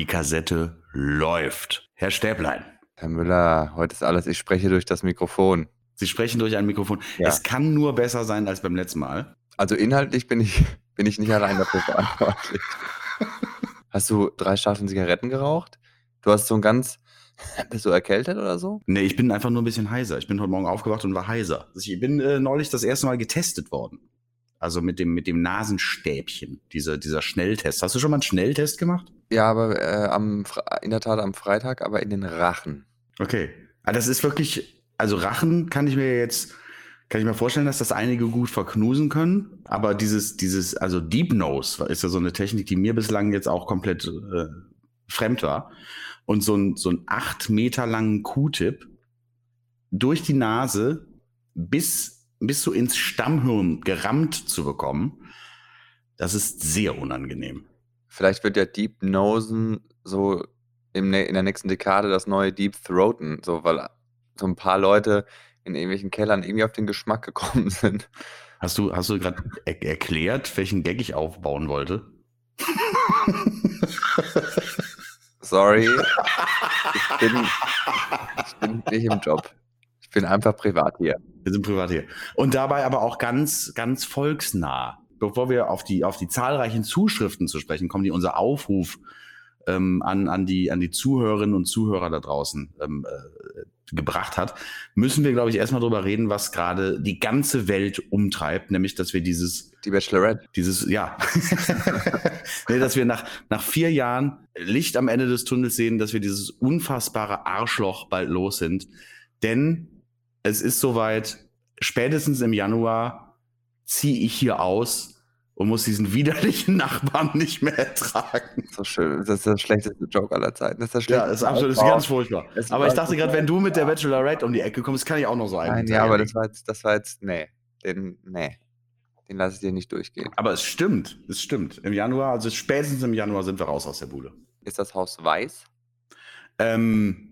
Die Kassette läuft. Herr Stäblein. Herr Müller, heute ist alles, ich spreche durch das Mikrofon. Sie sprechen durch ein Mikrofon. Ja. Es kann nur besser sein als beim letzten Mal. Also inhaltlich bin ich, bin ich nicht allein dafür verantwortlich. Hast du drei Staffeln Zigaretten geraucht? Du hast so ein ganz, bist du erkältet oder so? Nee, ich bin einfach nur ein bisschen heiser. Ich bin heute Morgen aufgewacht und war heiser. Also Ich bin äh, neulich das erste Mal getestet worden. Also mit dem, mit dem Nasenstäbchen, dieser, dieser Schnelltest. Hast du schon mal einen Schnelltest gemacht? Ja, aber äh, am, in der Tat am Freitag, aber in den Rachen. Okay. Aber das ist wirklich, also Rachen kann ich mir jetzt, kann ich mir vorstellen, dass das einige gut verknusen können. Aber dieses, dieses, also Deep Nose ist ja so eine Technik, die mir bislang jetzt auch komplett äh, fremd war. Und so ein, so ein acht Meter langen Q-Tip durch die Nase bis, bis so ins Stammhirn gerammt zu bekommen, das ist sehr unangenehm. Vielleicht wird ja Deep Nosen so in der nächsten Dekade das neue Deep Throaten, so weil so ein paar Leute in irgendwelchen Kellern irgendwie auf den Geschmack gekommen sind. Hast du, hast du gerade er erklärt, welchen Gag ich aufbauen wollte? Sorry, ich bin, ich bin nicht im Job. Ich bin einfach privat hier. Wir sind privat hier. Und dabei aber auch ganz, ganz volksnah. Bevor wir auf die, auf die zahlreichen Zuschriften zu sprechen kommen, die unser Aufruf ähm, an, an, die, an die Zuhörerinnen und Zuhörer da draußen ähm, äh, gebracht hat, müssen wir, glaube ich, erstmal drüber reden, was gerade die ganze Welt umtreibt, nämlich, dass wir dieses, Die Bachelorette. dieses, ja, nee, dass wir nach, nach vier Jahren Licht am Ende des Tunnels sehen, dass wir dieses unfassbare Arschloch bald los sind. Denn es ist soweit, spätestens im Januar ziehe ich hier aus und muss diesen widerlichen Nachbarn nicht mehr ertragen. So schön. Das ist der schlechteste Joke aller Zeiten. Das ist der Ja, schlechteste ist absolut, ist ganz furchtbar. Es Aber ich dachte gerade, wenn du mit der Bachelorette um die Ecke kommst, kann ich auch noch so einen. Nein, ja, aber das war jetzt, das war jetzt, nee. Den, nee. Den lasse ich dir nicht durchgehen. Aber es stimmt, es stimmt. Im Januar, also spätestens im Januar sind wir raus aus der Bude. Ist das Haus weiß? Ähm,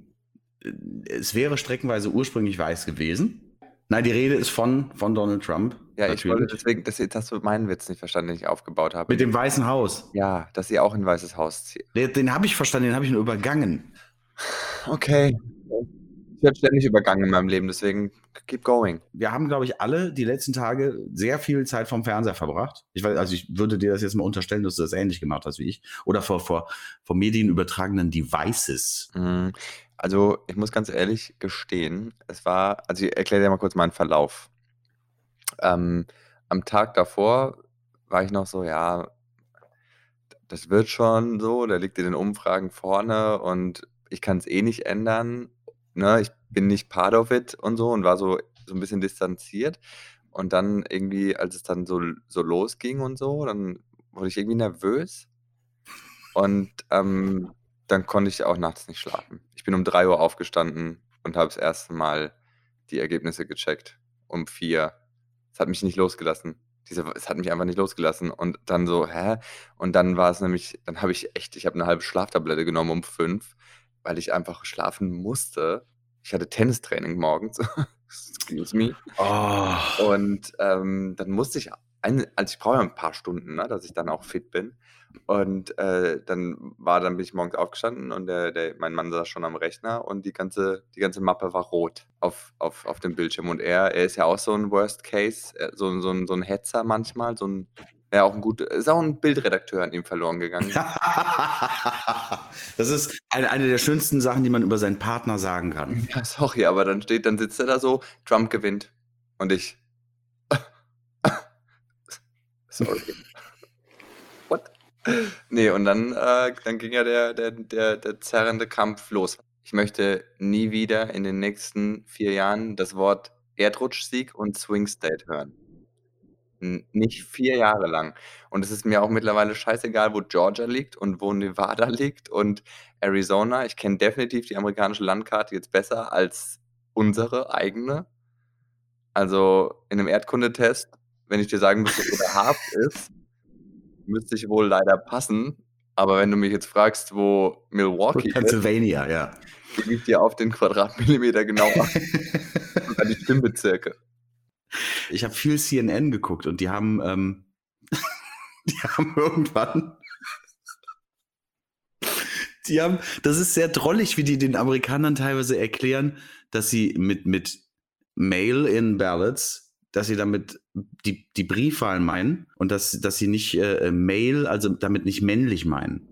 es wäre streckenweise ursprünglich weiß gewesen. Nein, die Rede ist von, von Donald Trump. Ja, ich wollte natürlich. deswegen, das, jetzt hast du meinen Witz nicht verstanden, den ich aufgebaut habe. Mit dem Weißen Haus. Ja, dass ihr auch in ein weißes Haus zieht. Den, den habe ich verstanden, den habe ich nur übergangen. Okay. Ich werde ständig übergangen in meinem Leben, deswegen keep going. Wir haben, glaube ich, alle die letzten Tage sehr viel Zeit vom Fernseher verbracht. Ich weiß, also ich würde dir das jetzt mal unterstellen, dass du das ähnlich gemacht hast wie ich. Oder vor, vor, vor Medien übertragenen Devices. Mhm. Also, ich muss ganz ehrlich gestehen, es war, also ich erkläre dir mal kurz meinen Verlauf. Ähm, am Tag davor war ich noch so, ja, das wird schon so, der liegt in den Umfragen vorne und ich kann es eh nicht ändern. Ne? Ich bin nicht part of it und so und war so, so ein bisschen distanziert. Und dann irgendwie, als es dann so, so losging und so, dann wurde ich irgendwie nervös. Und ähm, dann konnte ich auch nachts nicht schlafen. Ich bin um 3 Uhr aufgestanden und habe das erste Mal die Ergebnisse gecheckt. Um 4. Es hat mich nicht losgelassen. Diese, es hat mich einfach nicht losgelassen. Und dann so, hä? Und dann war es nämlich, dann habe ich echt, ich habe eine halbe Schlaftablette genommen um 5, weil ich einfach schlafen musste. Ich hatte Tennistraining morgens. Excuse me. Oh. Und ähm, dann musste ich, ein, also ich brauche ja ein paar Stunden, ne, dass ich dann auch fit bin. Und äh, dann war, dann bin ich morgens aufgestanden und der, der, mein Mann saß schon am Rechner und die ganze, die ganze Mappe war rot auf, auf, auf dem Bildschirm. Und er, er ist ja auch so ein Worst Case, äh, so, so, ein, so ein Hetzer manchmal, so ein, ja, auch ein guter, ist auch ein Bildredakteur an ihm verloren gegangen. das ist eine, eine der schönsten Sachen, die man über seinen Partner sagen kann. Ja, sorry, aber dann steht, dann sitzt er da so, Trump gewinnt. Und ich. sorry. Nee, und dann, äh, dann ging ja der, der, der, der zerrende Kampf los. Ich möchte nie wieder in den nächsten vier Jahren das Wort Erdrutschsieg und Swing State hören. N nicht vier Jahre lang. Und es ist mir auch mittlerweile scheißegal, wo Georgia liegt und wo Nevada liegt und Arizona. Ich kenne definitiv die amerikanische Landkarte jetzt besser als unsere eigene. Also in einem Erdkundetest, wenn ich dir sagen müsste, wo der Harz ist, müsste ich wohl leider passen. Aber wenn du mich jetzt fragst, wo Milwaukee ist, Pennsylvania, ja. gebe ich dir auf den Quadratmillimeter genau an. die Stimmbezirke. Ich habe viel CNN geguckt und die haben, ähm, die haben irgendwann, Die haben, das ist sehr drollig, wie die den Amerikanern teilweise erklären, dass sie mit, mit Mail-in-Ballots, dass sie damit die, die Briefwahl meinen und dass, dass sie nicht äh, Mail, also damit nicht männlich meinen.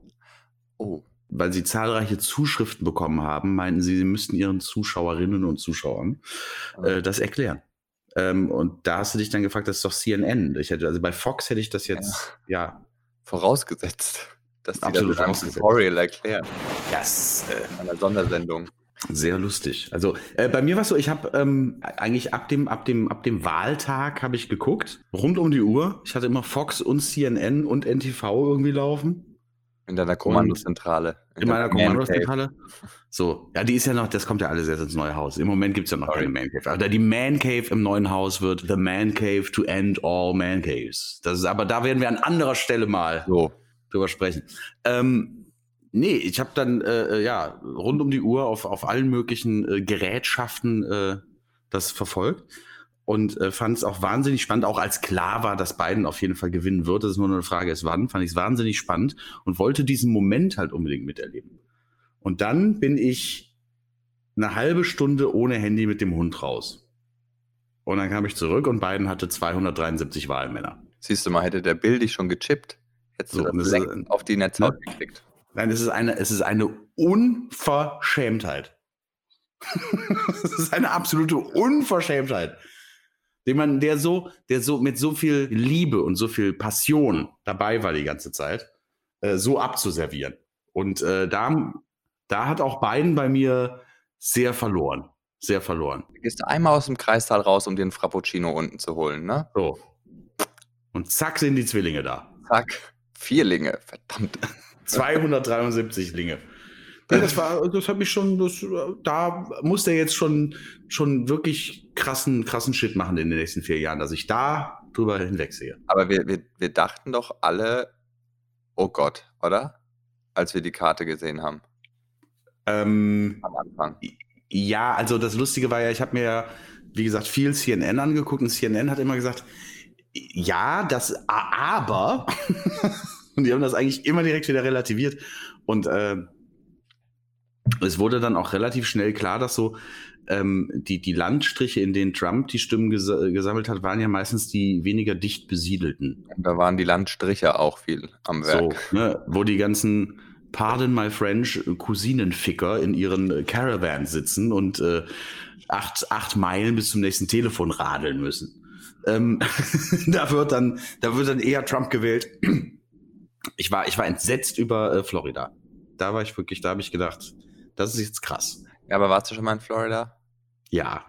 Oh. Weil sie zahlreiche Zuschriften bekommen haben, meinten sie, sie müssten ihren Zuschauerinnen und Zuschauern äh, das erklären. Ähm, und da hast du dich dann gefragt, das ist doch CNN. Ich hätte, also bei Fox hätte ich das jetzt, ja. ja. Vorausgesetzt, dass die Absolut das vorausgesetzt. Tutorial erklären, Das, äh, in einer Sondersendung. Sehr lustig. Also äh, bei mir war es so, ich habe ähm, eigentlich ab dem, ab dem, ab dem Wahltag habe ich geguckt, rund um die Uhr. Ich hatte immer Fox und CNN und NTV irgendwie laufen. In deiner Kommandozentrale. In meiner Man Cave. Kommandozentrale. So, ja, die ist ja noch, das kommt ja alles jetzt ins neue Haus. Im Moment gibt es ja noch Sorry. keine Man Cave. Also die Man Cave im neuen Haus wird The Man Cave to End All Man Caves. Das ist, aber da werden wir an anderer Stelle mal So. drüber sprechen. Ähm, nee, ich habe dann äh, äh, ja rund um die Uhr auf, auf allen möglichen äh, Gerätschaften äh, das verfolgt und äh, fand es auch wahnsinnig spannend, auch als klar war, dass Biden auf jeden Fall gewinnen wird. Das ist nur eine Frage, ist wann. Fand ich es wahnsinnig spannend und wollte diesen Moment halt unbedingt miterleben. Und dann bin ich eine halbe Stunde ohne Handy mit dem Hund raus. Und dann kam ich zurück und Biden hatte 273 Wahlmänner. Siehst du mal, hätte der Bill dich schon gechippt, hättest So, du das das auf die Netzhaut ne? gekriegt. Nein, es ist eine, es ist eine Unverschämtheit. Es ist eine absolute Unverschämtheit. Den man, der so, der so mit so viel Liebe und so viel Passion dabei war die ganze Zeit, äh, so abzuservieren. Und äh, da, da hat auch Biden bei mir sehr verloren. Sehr verloren. Du gehst einmal aus dem Kreissaal raus, um einen Frappuccino unten zu holen, ne? So. Und zack sind die Zwillinge da. Zack. Vierlinge, verdammt. 273 Linge. Ja, das war, das hat mich schon, das, da muss der jetzt schon, schon wirklich krassen, krassen Shit machen in den nächsten vier Jahren, dass ich da drüber hinwegsehe. Aber wir, wir, wir dachten doch alle, oh Gott, oder? Als wir die Karte gesehen haben Ähm, am Anfang. ja, also das Lustige war ja, ich habe mir ja, wie gesagt, viel CNN angeguckt und CNN hat immer gesagt, ja, das, aber, und die haben das eigentlich immer direkt wieder relativiert und äh, es wurde dann auch relativ schnell klar, dass so ähm, die, die Landstriche, in denen Trump die Stimmen ges gesammelt hat, waren ja meistens die weniger dicht besiedelten. Da waren die Landstriche auch viel am So, Werk. ne, wo die ganzen Pardon my French Cousinenficker in ihren äh, Caravans sitzen und äh, acht, acht Meilen bis zum nächsten Telefon radeln müssen. Ähm, da wird dann, da wird dann eher Trump gewählt. Ich war, ich war entsetzt über äh, Florida. Da war ich wirklich, da habe ich gedacht, das ist jetzt krass. Ja, aber warst du schon mal in Florida? Ja.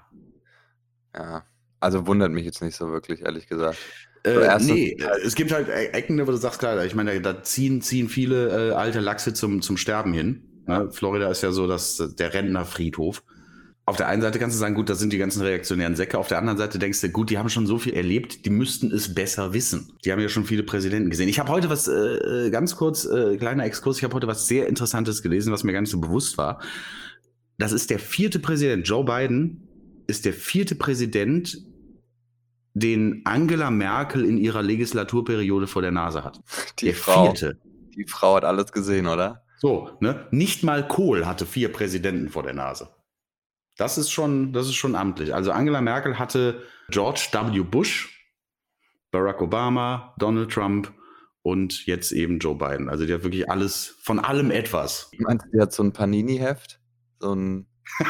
Ja. Also wundert mich jetzt nicht so wirklich, ehrlich gesagt. Äh, nee, äh, es gibt halt E- Ecken, wo du sagst, klar, ich meine, da ziehen, ziehen viele äh, alte Lachse zum, zum Sterben hin. Ne? Florida ist ja so das, der Rentnerfriedhof. Auf der einen Seite kannst du sagen, gut, das sind die ganzen reaktionären Säcke. Auf der anderen Seite denkst du, gut, die haben schon so viel erlebt, die müssten es besser wissen. Die haben ja schon viele Präsidenten gesehen. Ich habe heute was, äh, ganz kurz, äh, kleiner Exkurs, ich habe heute was sehr Interessantes gelesen, was mir gar nicht so bewusst war. Das ist der vierte Präsident. Joe Biden ist der vierte Präsident, den Angela Merkel in ihrer Legislaturperiode vor der Nase hat. Die der Frau, vierte. die Frau hat alles gesehen, oder? So, ne? Nicht mal Kohl hatte vier Präsidenten vor der Nase. Das ist schon, das ist schon amtlich. Also Angela Merkel hatte George W. Bush, Barack Obama, Donald Trump und jetzt eben Joe Biden. Also die hat wirklich alles, von allem etwas. Meinst du, die hat so ein Panini-Heft? So ein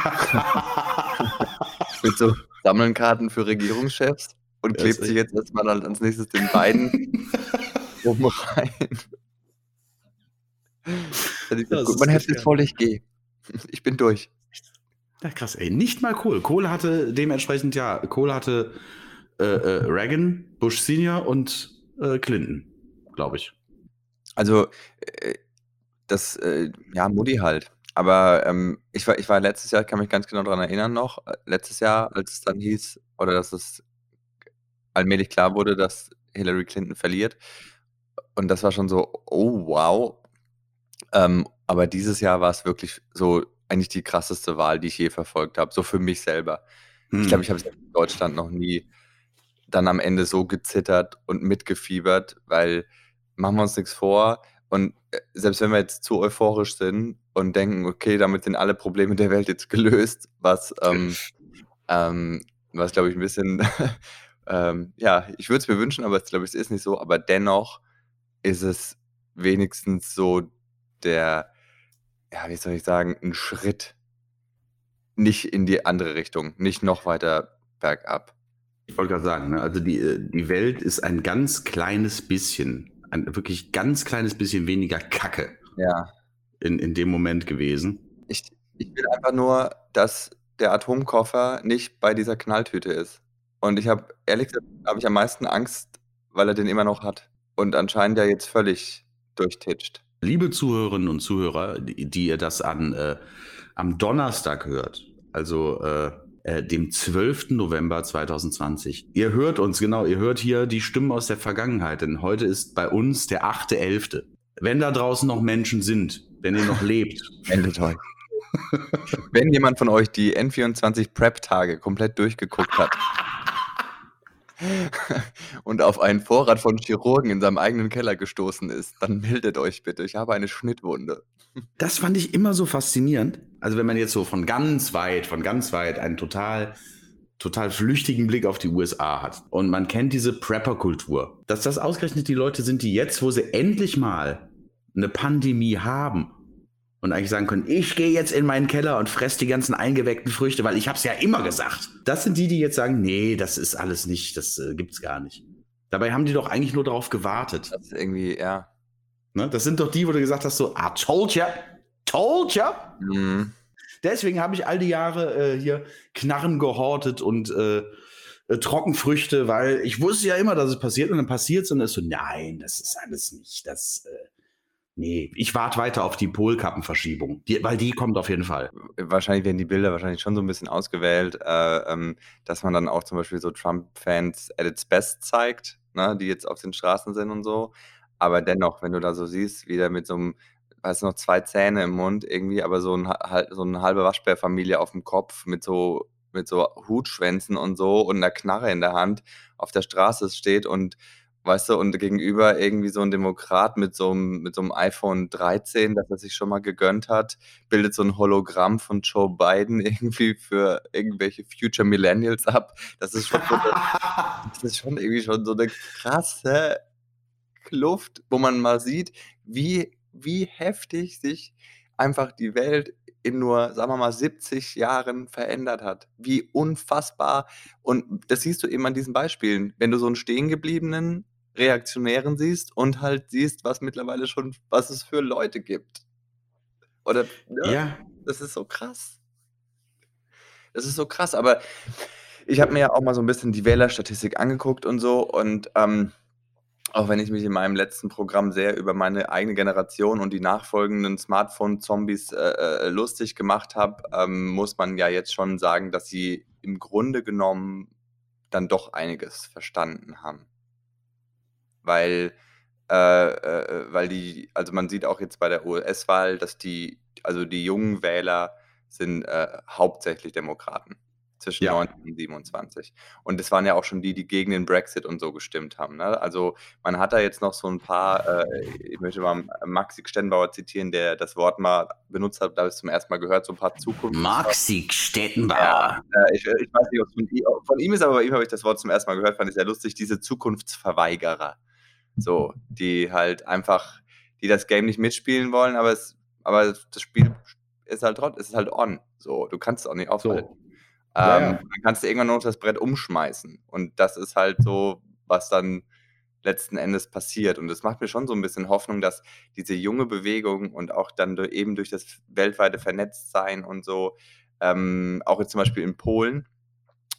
mit so Sammelnkarten für Regierungschefs und klebt sich jetzt erstmal dann als nächstes den beiden oben rein. Also Heft echt ist voll, ich gehe. Ich bin durch. Ja, krass, ey. Nicht mal Kohl. Kohl hatte dementsprechend, ja, Kohl hatte äh, äh, Reagan, Bush Senior und äh, Clinton, glaube ich. Also, äh, das, äh, ja, Mutti halt. Aber ähm, ich, war, ich war letztes Jahr, ich kann mich ganz genau daran erinnern noch, äh, letztes Jahr, als es dann hieß, oder dass es allmählich klar wurde, dass Hillary Clinton verliert. Und das war schon so, oh wow. Ähm, aber dieses Jahr war es wirklich so eigentlich die krasseste Wahl, die ich je verfolgt habe, so für mich selber. Hm. Ich glaube, ich habe in Deutschland noch nie dann am Ende so gezittert und mitgefiebert, weil machen wir uns nichts vor, Und äh, selbst wenn wir jetzt zu euphorisch sind und denken, okay, damit sind alle Probleme der Welt jetzt gelöst, was, ähm, ähm, was glaube ich ein bisschen, ähm, ja, ich würde es mir wünschen, aber ich glaube, es ist nicht so. Aber dennoch ist es wenigstens so der, ja, wie soll ich sagen, ein Schritt nicht in die andere Richtung, nicht noch weiter bergab. Ich wollte gerade sagen, ne, also die, äh, die Welt ist ein ganz kleines bisschen, ein wirklich ganz kleines bisschen weniger Kacke Ja. in, in dem Moment gewesen. Ich, ich will einfach nur, dass der Atomkoffer nicht bei dieser Knalltüte ist. Und ich habe, ehrlich gesagt, habe ich am meisten Angst, weil er den immer noch hat. Und anscheinend ja jetzt völlig durchtitscht. Liebe Zuhörerinnen und Zuhörer, die, die ihr das an, äh, am Donnerstag hört, also äh, äh, dem 12. November 2020. Ihr hört uns, genau, ihr hört hier die Stimmen aus der Vergangenheit, denn heute ist bei uns der 8.11. Wenn da draußen noch Menschen sind, wenn ihr noch lebt, Meldet euch. Wenn jemand von euch die N24 Prep-Tage komplett durchgeguckt hat und auf einen Vorrat von Chirurgen in seinem eigenen Keller gestoßen ist, dann meldet euch bitte. Ich habe eine Schnittwunde. Das fand ich immer so faszinierend. Also wenn man jetzt so von ganz weit, von ganz weit einen total, total flüchtigen Blick auf die USA hat und man kennt diese Prepper-Kultur, dass das ausgerechnet die Leute sind, die jetzt, wo sie endlich mal eine Pandemie haben und eigentlich sagen können, ich gehe jetzt in meinen Keller und fresse die ganzen eingeweckten Früchte, weil ich habe es ja immer gesagt. Das sind die, die jetzt sagen, nee, das ist alles nicht, das äh, gibt's gar nicht. Dabei haben die doch eigentlich nur darauf gewartet. Das ist irgendwie, ja. Ne? Das sind doch die, wo du gesagt hast, so, ah, told ya, told ya. Mhm. Deswegen habe ich all die Jahre äh, hier Knarren gehortet und äh, äh, Trockenfrüchte, weil ich wusste ja immer, dass es passiert und dann passiert es und dann ist so, nein, das ist alles nicht, das, äh, nee, ich warte weiter auf die Polkappenverschiebung, die, weil die kommt auf jeden Fall. Wahrscheinlich werden die Bilder wahrscheinlich schon so ein bisschen ausgewählt, äh, ähm, dass man dann auch zum Beispiel so Trump-Fans at its best zeigt, ne, die jetzt auf den Straßen sind und so. Aber dennoch, wenn du da so siehst, wie der mit so einem, weißt du noch, zwei Zähne im Mund irgendwie, aber so, ein, halt, so eine halbe Waschbärfamilie auf dem Kopf mit so, mit so Hutschwänzen und so und einer Knarre in der Hand auf der Straße steht und weißt du, und gegenüber irgendwie so ein Demokrat mit so einem, mit so einem iPhone 13, das er sich schon mal gegönnt hat, bildet so ein Hologramm von Joe Biden irgendwie für irgendwelche Future Millennials ab. Das ist schon, so eine, das ist schon irgendwie schon so eine krasse Kluft, wo man mal sieht, wie, wie heftig sich einfach die Welt in nur, sagen wir mal, 70 Jahren verändert hat. Wie unfassbar. Und das siehst du eben an diesen Beispielen. Wenn du so einen stehengebliebenen Reaktionären siehst und halt siehst, was mittlerweile schon, was es für Leute gibt. Oder ja, Ja, das ist so krass. Das ist so krass, aber ich habe mir ja auch mal so ein bisschen die Wählerstatistik angeguckt und so und ähm, auch wenn ich mich in meinem letzten Programm sehr über meine eigene Generation und die nachfolgenden Smartphone-Zombies äh, äh, lustig gemacht habe, ähm, muss man ja jetzt schon sagen, dass sie im Grunde genommen dann doch einiges verstanden haben. Weil, äh, äh, weil die, also man sieht auch jetzt bei der US-Wahl, dass die, also die jungen Wähler sind äh, hauptsächlich Demokraten zwischen ja. 19 und 27. Und es waren ja auch schon die, die gegen den Brexit und so gestimmt haben. Ne? Also man hat da jetzt noch so ein paar, äh, ich möchte mal Maxi Stettenbauer zitieren, der das Wort mal benutzt hat, da habe ich es zum ersten Mal gehört, so ein paar Zukunft. Maxi Stettenbauer. Ja, äh, ich, ich, weiß nicht, ob es von, ihm- von ihm ist, aber bei ihm habe ich das Wort zum ersten Mal gehört, fand ich sehr lustig, diese Zukunftsverweigerer. So, die halt einfach, die das Game nicht mitspielen wollen, aber es, aber das Spiel ist halt trotzdem, es ist halt on. So, du kannst es auch nicht aufhalten. So. Ähm, ja. dann kannst du irgendwann nur noch das Brett umschmeißen. Und das ist halt so, was dann letzten Endes passiert. Und das macht mir schon so ein bisschen Hoffnung, dass diese junge Bewegung und auch dann durch, eben durch das weltweite Vernetztsein und so, ähm, auch jetzt zum Beispiel in Polen,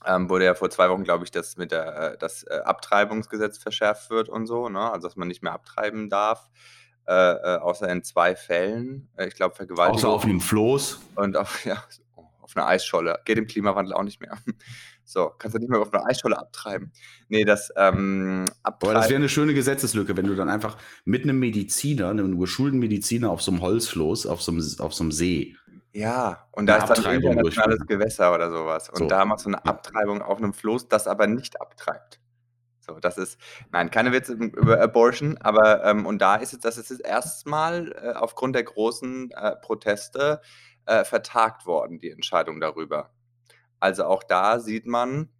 ähm, wurde ja vor zwei Wochen, glaube ich, das mit der, äh, das äh, Abtreibungsgesetz verschärft wird und so, ne? Also dass man nicht mehr abtreiben darf, äh, äh, außer in zwei Fällen. Äh, ich glaube, Vergewaltigung. Außer auf dem Floß. Und auf, ja, auf einer Eisscholle. Geht im Klimawandel auch nicht mehr. So, kannst du nicht mehr auf einer Eisscholle abtreiben. Nee, das ähm, Aber das wäre eine schöne Gesetzeslücke, wenn du dann einfach mit einem Mediziner, einem geschulten Mediziner auf so einem Holzfloß, auf so einem, auf so einem See. Ja, und da Eine ist dann Abtreibung internationales. Gewässer oder sowas. Und So. da machst du eine. Abtreibung auf einem Floß, das aber nicht abtreibt. So, das ist nein, keine Witze über Abortion, aber, ähm und da ist es das ist erstmal äh, aufgrund der großen, äh, Proteste, äh, vertagt worden, die Entscheidung darüber. Also, auch da sieht man,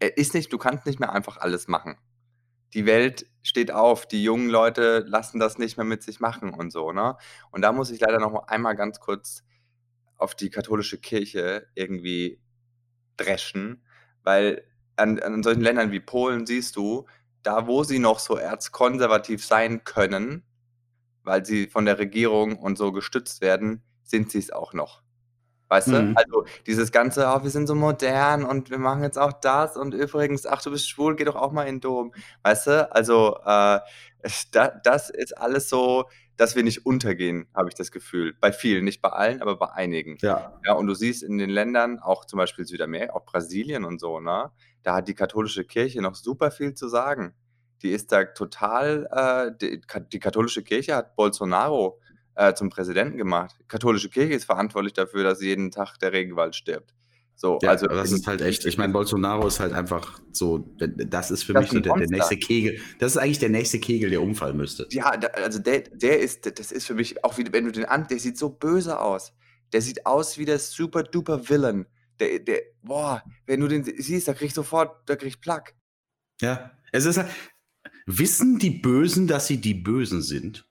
äh, ist nicht du kannst nicht mehr einfach alles machen. Die Welt steht auf, die jungen Leute lassen das nicht mehr mit sich machen und so, ne? Und da muss ich leider noch mal einmal ganz kurz auf die katholische Kirche irgendwie dreschen, weil an an solchen Ländern wie Polen siehst du, da wo sie noch so erzkonservativ sein können, weil sie von der Regierung und so gestützt werden, sind sie's auch noch. Weißt du? Mhm. Also, dieses ganze: „Oh, wir sind so modern und wir machen jetzt auch das und übrigens, ach, du bist schwul, geh doch auch mal in 'n Dom.“ Weißt du? Also, äh, da das ist alles so, dass wir nicht untergehen, habe ich das Gefühl. Bei vielen, nicht bei allen, aber bei einigen. Ja. Ja, und du siehst in den Ländern, auch zum Beispiel Südamer auch Brasilien und so, ne, da hat die katholische Kirche noch super viel zu sagen. Die ist da total, äh die die katholische Kirche hat Bolsonaro, äh, zum Präsidenten gemacht. Katholische Kirche ist verantwortlich dafür, dass jeden Tag der Regenwald stirbt. So, Ja, also das ist halt echt ich meine, Bolsonaro ist halt einfach so das ist für Das mich so der der nächste Kegel. Das ist eigentlich der nächste Kegel, der umfallen müsste. Ja, also der der ist das ist für mich auch wie wenn du den an der sieht so böse aus. Der sieht aus wie der super duper Villain. Der der boah, wenn du den siehst, da kriege ich sofort da kriege ich Plaque. Ja, es ist halt wissen die Bösen, dass sie die Bösen sind?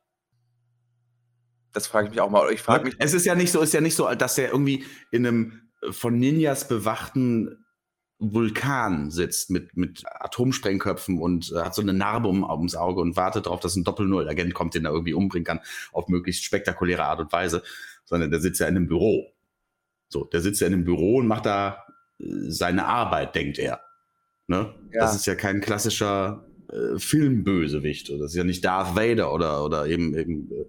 Das frage ich mich auch mal. Ich frage mich Es ist ja nicht so ist ja nicht so, dass der irgendwie in 'nem von Ninjas bewachten Vulkan sitzt mit mit Atomsprengköpfen und, äh, hat so 'ne Narbe um ums Auge und wartet drauf, dass 'n Doppel-Null-Agent kommt, den er irgendwie umbringen kann auf möglichst spektakuläre Art und Weise, sondern der sitzt ja in 'nem Büro. So, der sitzt ja in 'nem Büro und macht da, äh, seine Arbeit, denkt er, ne? Das Ja. ist ja kein klassischer, äh, Filmbösewicht. Das ist ja nicht Darth Vader oder oder eben eben, äh,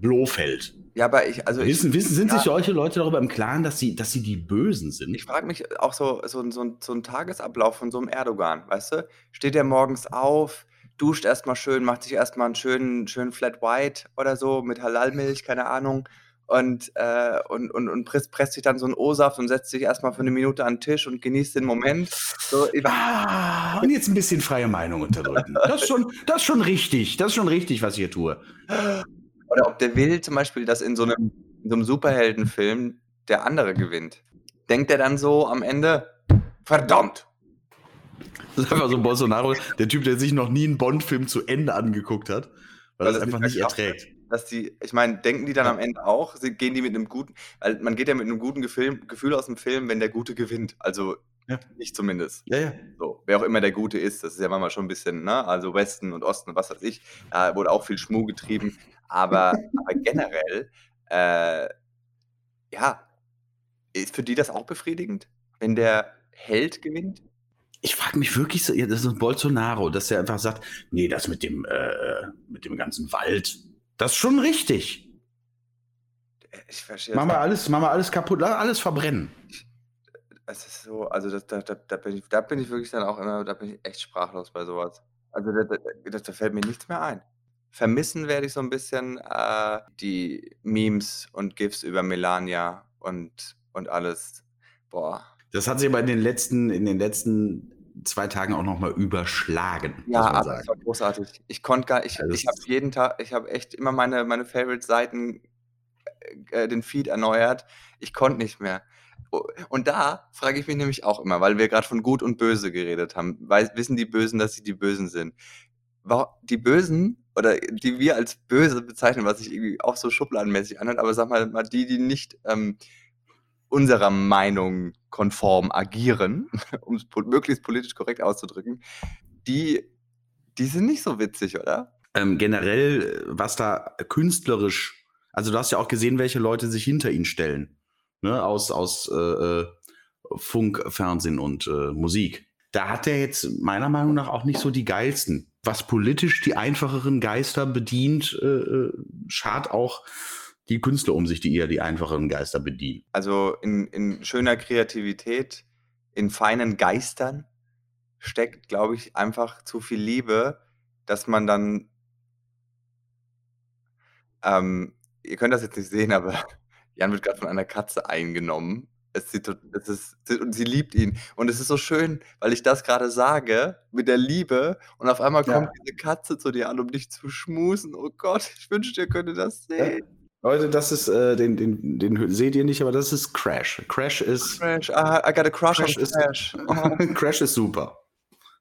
Blofeld. Ja, aber ich also ich Wissen wissen sind ja. sich solche Leute darüber im Klaren, dass sie dass sie die Bösen sind? Ich frage mich auch so so so so 'n Tagesablauf von so 'nem Erdogan, weißt du? Steht der morgens auf, duscht erst mal schön, macht sich erst mal 'n schönen schönen Flat White oder so mit Halalmilch, keine Ahnung, und, äh und und und presst presst sich dann so 'n O-Saft und setzt sich erst mal für 'ne Minute an 'n Tisch und genießt den Moment. So, ich Ah, und jetzt 'n bisschen freie Meinung unterdrücken. Das ist schon das ist schon richtig. Das ist schon richtig, was ich hier tue. Oder ob der will zum Beispiel, dass in so 'nem in so 'nem Superheldenfilm der andere gewinnt. Denkt der dann so am Ende: „Verdammt!“ Das ist einfach so 'n Bolsonaro, der Typ, der sich noch nie 'n Bond-Film zu Ende angeguckt hat, weil Weil er's das einfach nicht erträgt. dass die ich meine, denken die dann am Ende auch gehen die mit 'nem guten weil man geht ja mit 'nem guten Gefühl aus dem Film, wenn der Gute gewinnt. Also, Ja. ich zumindest. Ja, ja. So, wer auch immer der Gute ist, das ist ja manchmal schon 'n bisschen, ne also Westen und Osten und was weiß ich, da wurde auch viel Schmuh getrieben. Aber aber generell, äh, ja, ist für die das auch befriedigend, wenn der Held gewinnt? Ich frage mich wirklich das ist 'n Bolsonaro, dass der einfach sagt: „Ne, das mit dem äh, mit dem ganzen Wald, das ist schon richtig. Äh, ich verstehe Machen wir alles machen wir alles kaputt, alles verbrennen.“ Es ist so also das da da da bin ich da bin ich wirklich dann auch immer da bin ich echt sprachlos bei so was. Also da da da fällt mir nichts mehr ein. Vermissen werde ich so 'n bisschen, äh, die Memes und GIFs über Melania und und alles. Boah. Das hat sich aber in den letzten in den letzten 2 Tagen auch noch mal überschlagen, Ja, muss es war großartig. Ich konnte gar ich Also, ich habe jeden Tag ich habe echt immer meine meine Favorite-Seiten, äh, äh, den Feed erneuert. Ich konnte nicht mehr. Und da frage ich mich nämlich auch immer, weil wir grad von Gut und Böse geredet haben. Weiß wissen die Bösen, dass sie die Bösen sind? Die Bösen oder die wir als böse bezeichnen, was sich irgendwie auch so schubladenmäßig anhört, aber sag mal mal die, die nicht, ähm, unserer Meinung konform agieren, um's po möglichst politisch korrekt auszudrücken, die die sind nicht so witzig, oder? Ähm, generell, was da künstlerisch also, du hast ja auch gesehen, welche Leute sich hinter ihn stellen, ne, aus aus, äh, äh, Funk, Fernsehen und, äh, Musik. Da hat er jetzt meiner Meinung nach auch nicht so die geilsten. Was politisch die einfacheren Geister bedient, äh, äh, schart auch die Künstler um sich, die eher die einfacheren Geister bedienen. Also, in in schöner Kreativität, in feinen Geistern steckt, glaube ich, einfach zu viel Liebe, dass man dann ähm, ihr könnt das jetzt nicht sehen, aber Jan wird grad von einer Katze eingenommen Es sieht es ist und sie liebt ihn. Und es ist so schön, weil ich das gerade sage mit der Liebe und auf einmal kommt Ja. diese Katze zu dir an, um dich zu schmusen. Oh Gott, ich wünschte, ihr könntet das Ja. sehen. Leute, das ist, äh, den, den, den seht ihr nicht, aber das ist Crash. Crash ist, Crash, ah, I got a crush Crash on ist, Crash. Oh. Crash ist super.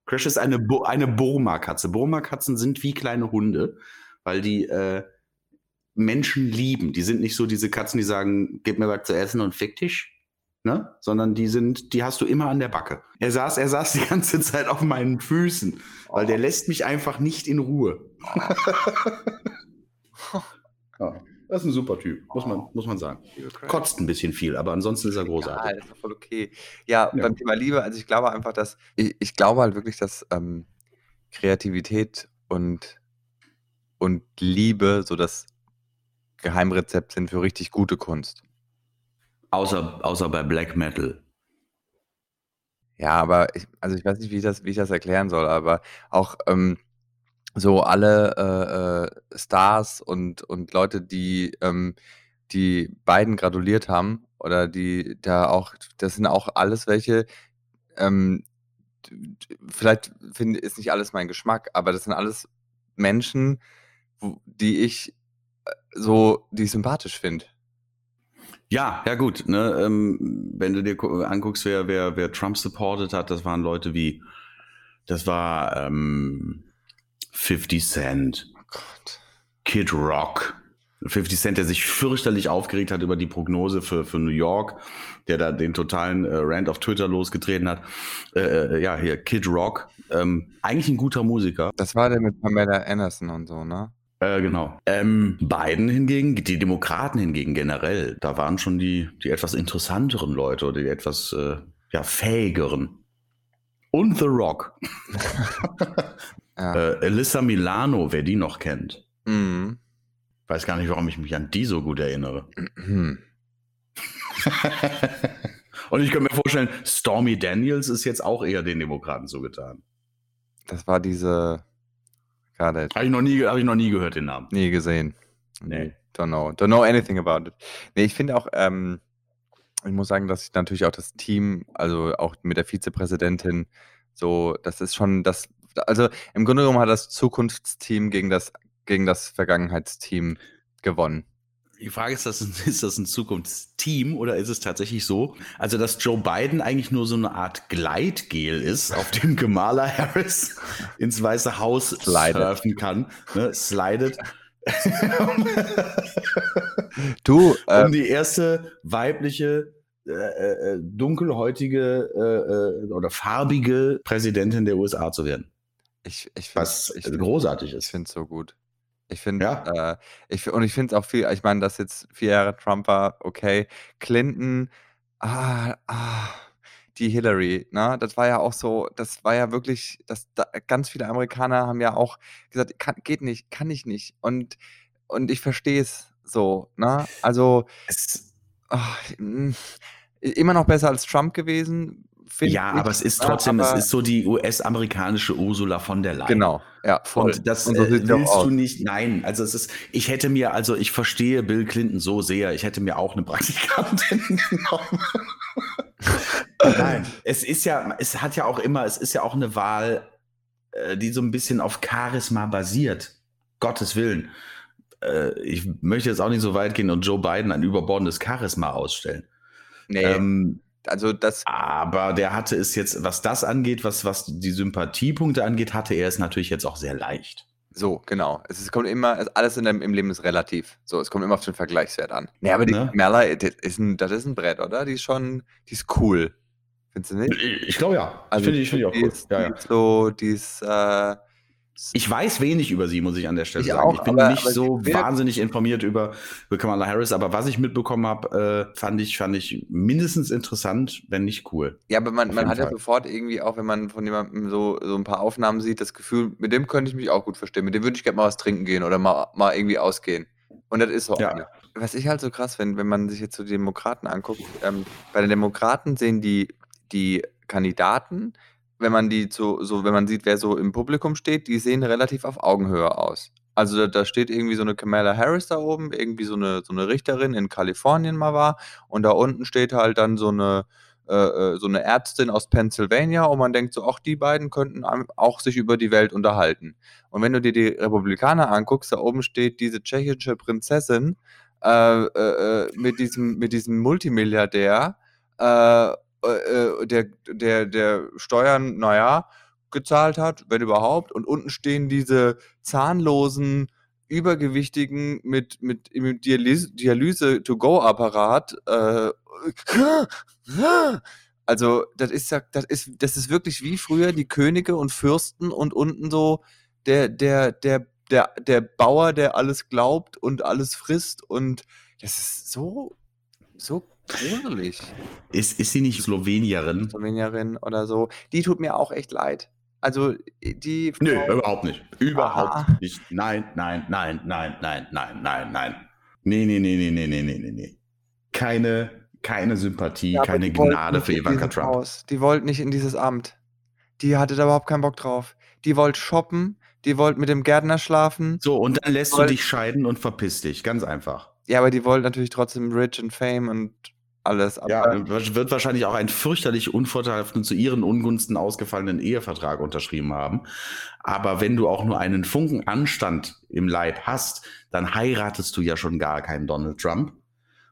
Crash ist eine, Bo eine Burma-Katze. Burma-Katzen sind wie kleine Hunde, weil die äh, Menschen lieben. Die sind nicht so diese Katzen, die sagen, gib mir was zu essen und fick dich. Ne? Sondern die sind, die hast du immer an der Backe. Er saß, er saß die ganze Zeit auf meinen Füßen, weil der lässt mich einfach nicht in Ruhe. ja, das ist ein super Typ, muss man, muss man sagen. Crash. Kotzt ein bisschen viel, aber ansonsten ist er Ja, großartig. das ist voll okay. Ja, Ja. beim Thema Liebe, also ich glaube einfach, dass ich, ich glaube halt wirklich, dass ähm, Kreativität und, und Liebe so das Geheimrezept sind für richtig gute Kunst. Außer, außer bei Black Metal. Ja, aber ich, also ich weiß nicht, wie ich das, wie ich das erklären soll, aber auch ähm, so alle äh, äh, Stars und, und Leute, die ähm, die beiden gratuliert haben oder die da auch, das sind auch alles welche, ähm, vielleicht finde ist nicht alles mein Geschmack, aber das sind alles Menschen, die ich so, die ich sympathisch finde. Ja, ja gut. Ne, ähm, wenn du dir gu- anguckst, wer, wer, wer Trump supported hat, das waren Leute wie, das war ähm, 50 Cent, Oh Gott. Kid Rock. 50 Cent, der sich fürchterlich aufgeregt hat über die Prognose für, für New York, der da den totalen äh, Rant auf Twitter losgetreten hat. Äh, äh, ja, hier, Kid Rock. Ähm, eigentlich ein guter Musiker. Das war der mit Pamela Anderson und so, ne? Äh, genau. Ähm, Biden hingegen, die Demokraten hingegen generell, da waren schon die, die etwas interessanteren Leute oder die etwas äh, ja, fähigeren. Und The Rock. Ja. äh, Elissa Milano, wer die noch kennt. Mhm. Weiß gar nicht, warum ich mich an die so gut erinnere. Und ich könnte mir vorstellen, Stormy Daniels ist jetzt auch eher den Demokraten zugetan. Das war diese. Gerade Habe ich, noch nie, hab ich noch nie gehört, den Namen. nie gesehen. Nee. Don't know. Don't know anything about it. Nee, ich finde auch, ähm, ich muss sagen, dass ich natürlich auch das Team, also auch mit der Vizepräsidentin, so, das ist schon das, also im Grunde genommen hat das Zukunftsteam gegen das, gegen das Vergangenheitsteam gewonnen. Die Frage ist, das, ist das ein Zukunftsteam oder ist es tatsächlich so, also dass Joe Biden eigentlich nur so eine Art Gleitgel ist, auf dem Kamala Harris ins Weiße Haus surfen kann, ne? slidet, Du, äh, um die erste weibliche, äh, äh, dunkelhäutige äh, äh, oder farbige Präsidentin der USA zu werden. ich, ich Was find's- ich äh, großartig Ich ist. finde es so gut. Ich finde, Ja. äh, ich, und ich finde es auch viel, ich meine, dass jetzt vier Jahre Trump war, okay. Clinton, ah, ah, die Hillary, ne, das war ja auch so, das war ja wirklich, das, da, ganz viele Amerikaner haben ja auch gesagt, kann, geht nicht, kann ich nicht. Und, und ich verstehe es so, ne? Also, Es, ah, mm, immer noch besser als Trump gewesen. find ja, ich, aber es ist ne, trotzdem, es aber- ist so die US-amerikanische Ursula von der Leyen. Genau, ja, voll. Und das Und so äh, willst du nicht. Nein, also es ist, ich hätte mir, also ich verstehe Bill Clinton so sehr, ich hätte mir auch eine Praktikantin genommen. Nein, es ist ja, es hat ja auch immer, es ist ja auch eine Wahl, äh, die so ein bisschen auf Charisma basiert. Gottes Willen. Äh, ich möchte jetzt auch nicht so weit gehen und Joe Biden ein überbordendes Charisma ausstellen. Nee, Ähm, also das, aber der hatte es jetzt, was das angeht, was, was die Sympathiepunkte angeht, hatte er es natürlich jetzt auch sehr leicht. So, genau. Es, ist, kommt immer, es, alles in dem, im Leben ist relativ. So, es kommt immer auf den Vergleichswert an. Nee, aber die Ne? Merla, das ist, ein, das ist ein Brett, oder? Die ist schon, die ist cool. Findest du nicht? Ich, glaube ja. Also finde ich, finde ich auch die cool. Ist, Ja, die ja. ist so, die ist, äh, Ich weiß wenig über sie, muss ich an der Stelle Ich sagen. auch, ich bin aber- nicht aber so wahnsinnig informiert über, über Kamala Harris, aber was ich mitbekommen habe, äh, fand, ich, fand ich mindestens interessant, wenn nicht cool. ja, aber man, man hat ja Fall. sofort irgendwie auch, wenn man von jemandem so, so ein paar Aufnahmen sieht, das Gefühl, mit dem könnte ich mich auch gut verstehen. Mit dem würde ich gerne mal was trinken gehen oder mal, mal irgendwie ausgehen. Und das ist so Ja. eine. Was ich halt so krass finde, wenn man sich jetzt so die Demokraten anguckt, ähm, bei den Demokraten sehen die, die Kandidaten, wenn man die so, so, wenn man sieht, wer so im Publikum steht, die sehen relativ auf Augenhöhe aus. Also da, da steht irgendwie so eine Kamala Harris da oben, irgendwie so eine, so eine Richterin in Kalifornien mal war. Und da unten steht halt dann so eine, äh, äh so eine Ärztin aus Pennsylvania und man denkt so, auch die beiden könnten auch sich über die Welt unterhalten. Und wenn du dir die Republikaner anguckst, da oben steht diese tschechische Prinzessin äh, äh, äh mit, diesem, mit diesem Multimilliardär, äh, der, der, der Steuern, naja, gezahlt hat, wenn überhaupt. Und unten stehen diese zahnlosen, übergewichtigen mit, mit, mit Dialyse-to-go-Apparat. Äh, also, das ist ja, das ist, das ist wirklich wie früher die Könige und Fürsten und unten so der, der, der, der, der Bauer, der alles glaubt und alles frisst. Und das ist so, so gruselig. Ist, ist sie nicht Slowenierin? Slowenierin oder so. Die tut mir auch echt leid. Also die. Frau, Nö, überhaupt nicht. Überhaupt ah. nicht. Nein, nein, nein, nein, nein, nein, nein, nein. Nee, nee, nee, nee, nee, nee, nee, nee, nee. Keine, keine Sympathie, ja, keine Gnade für Ivanka Trump. Haus. Die wollte nicht in dieses Amt. Die hatte da überhaupt keinen Bock drauf. Die wollte shoppen, die wollte mit dem Gärtner schlafen. So, und dann lässt du dich scheiden und verpiss dich. Ganz einfach. Ja, aber die wollte natürlich trotzdem rich and fame und alles. ja, wird wahrscheinlich auch einen fürchterlich unvorteilhaften, zu ihren Ungunsten ausgefallenen Ehevertrag unterschrieben haben. Aber wenn du auch nur einen Funken Anstand im Leib hast, dann heiratest du ja schon gar keinen Donald Trump.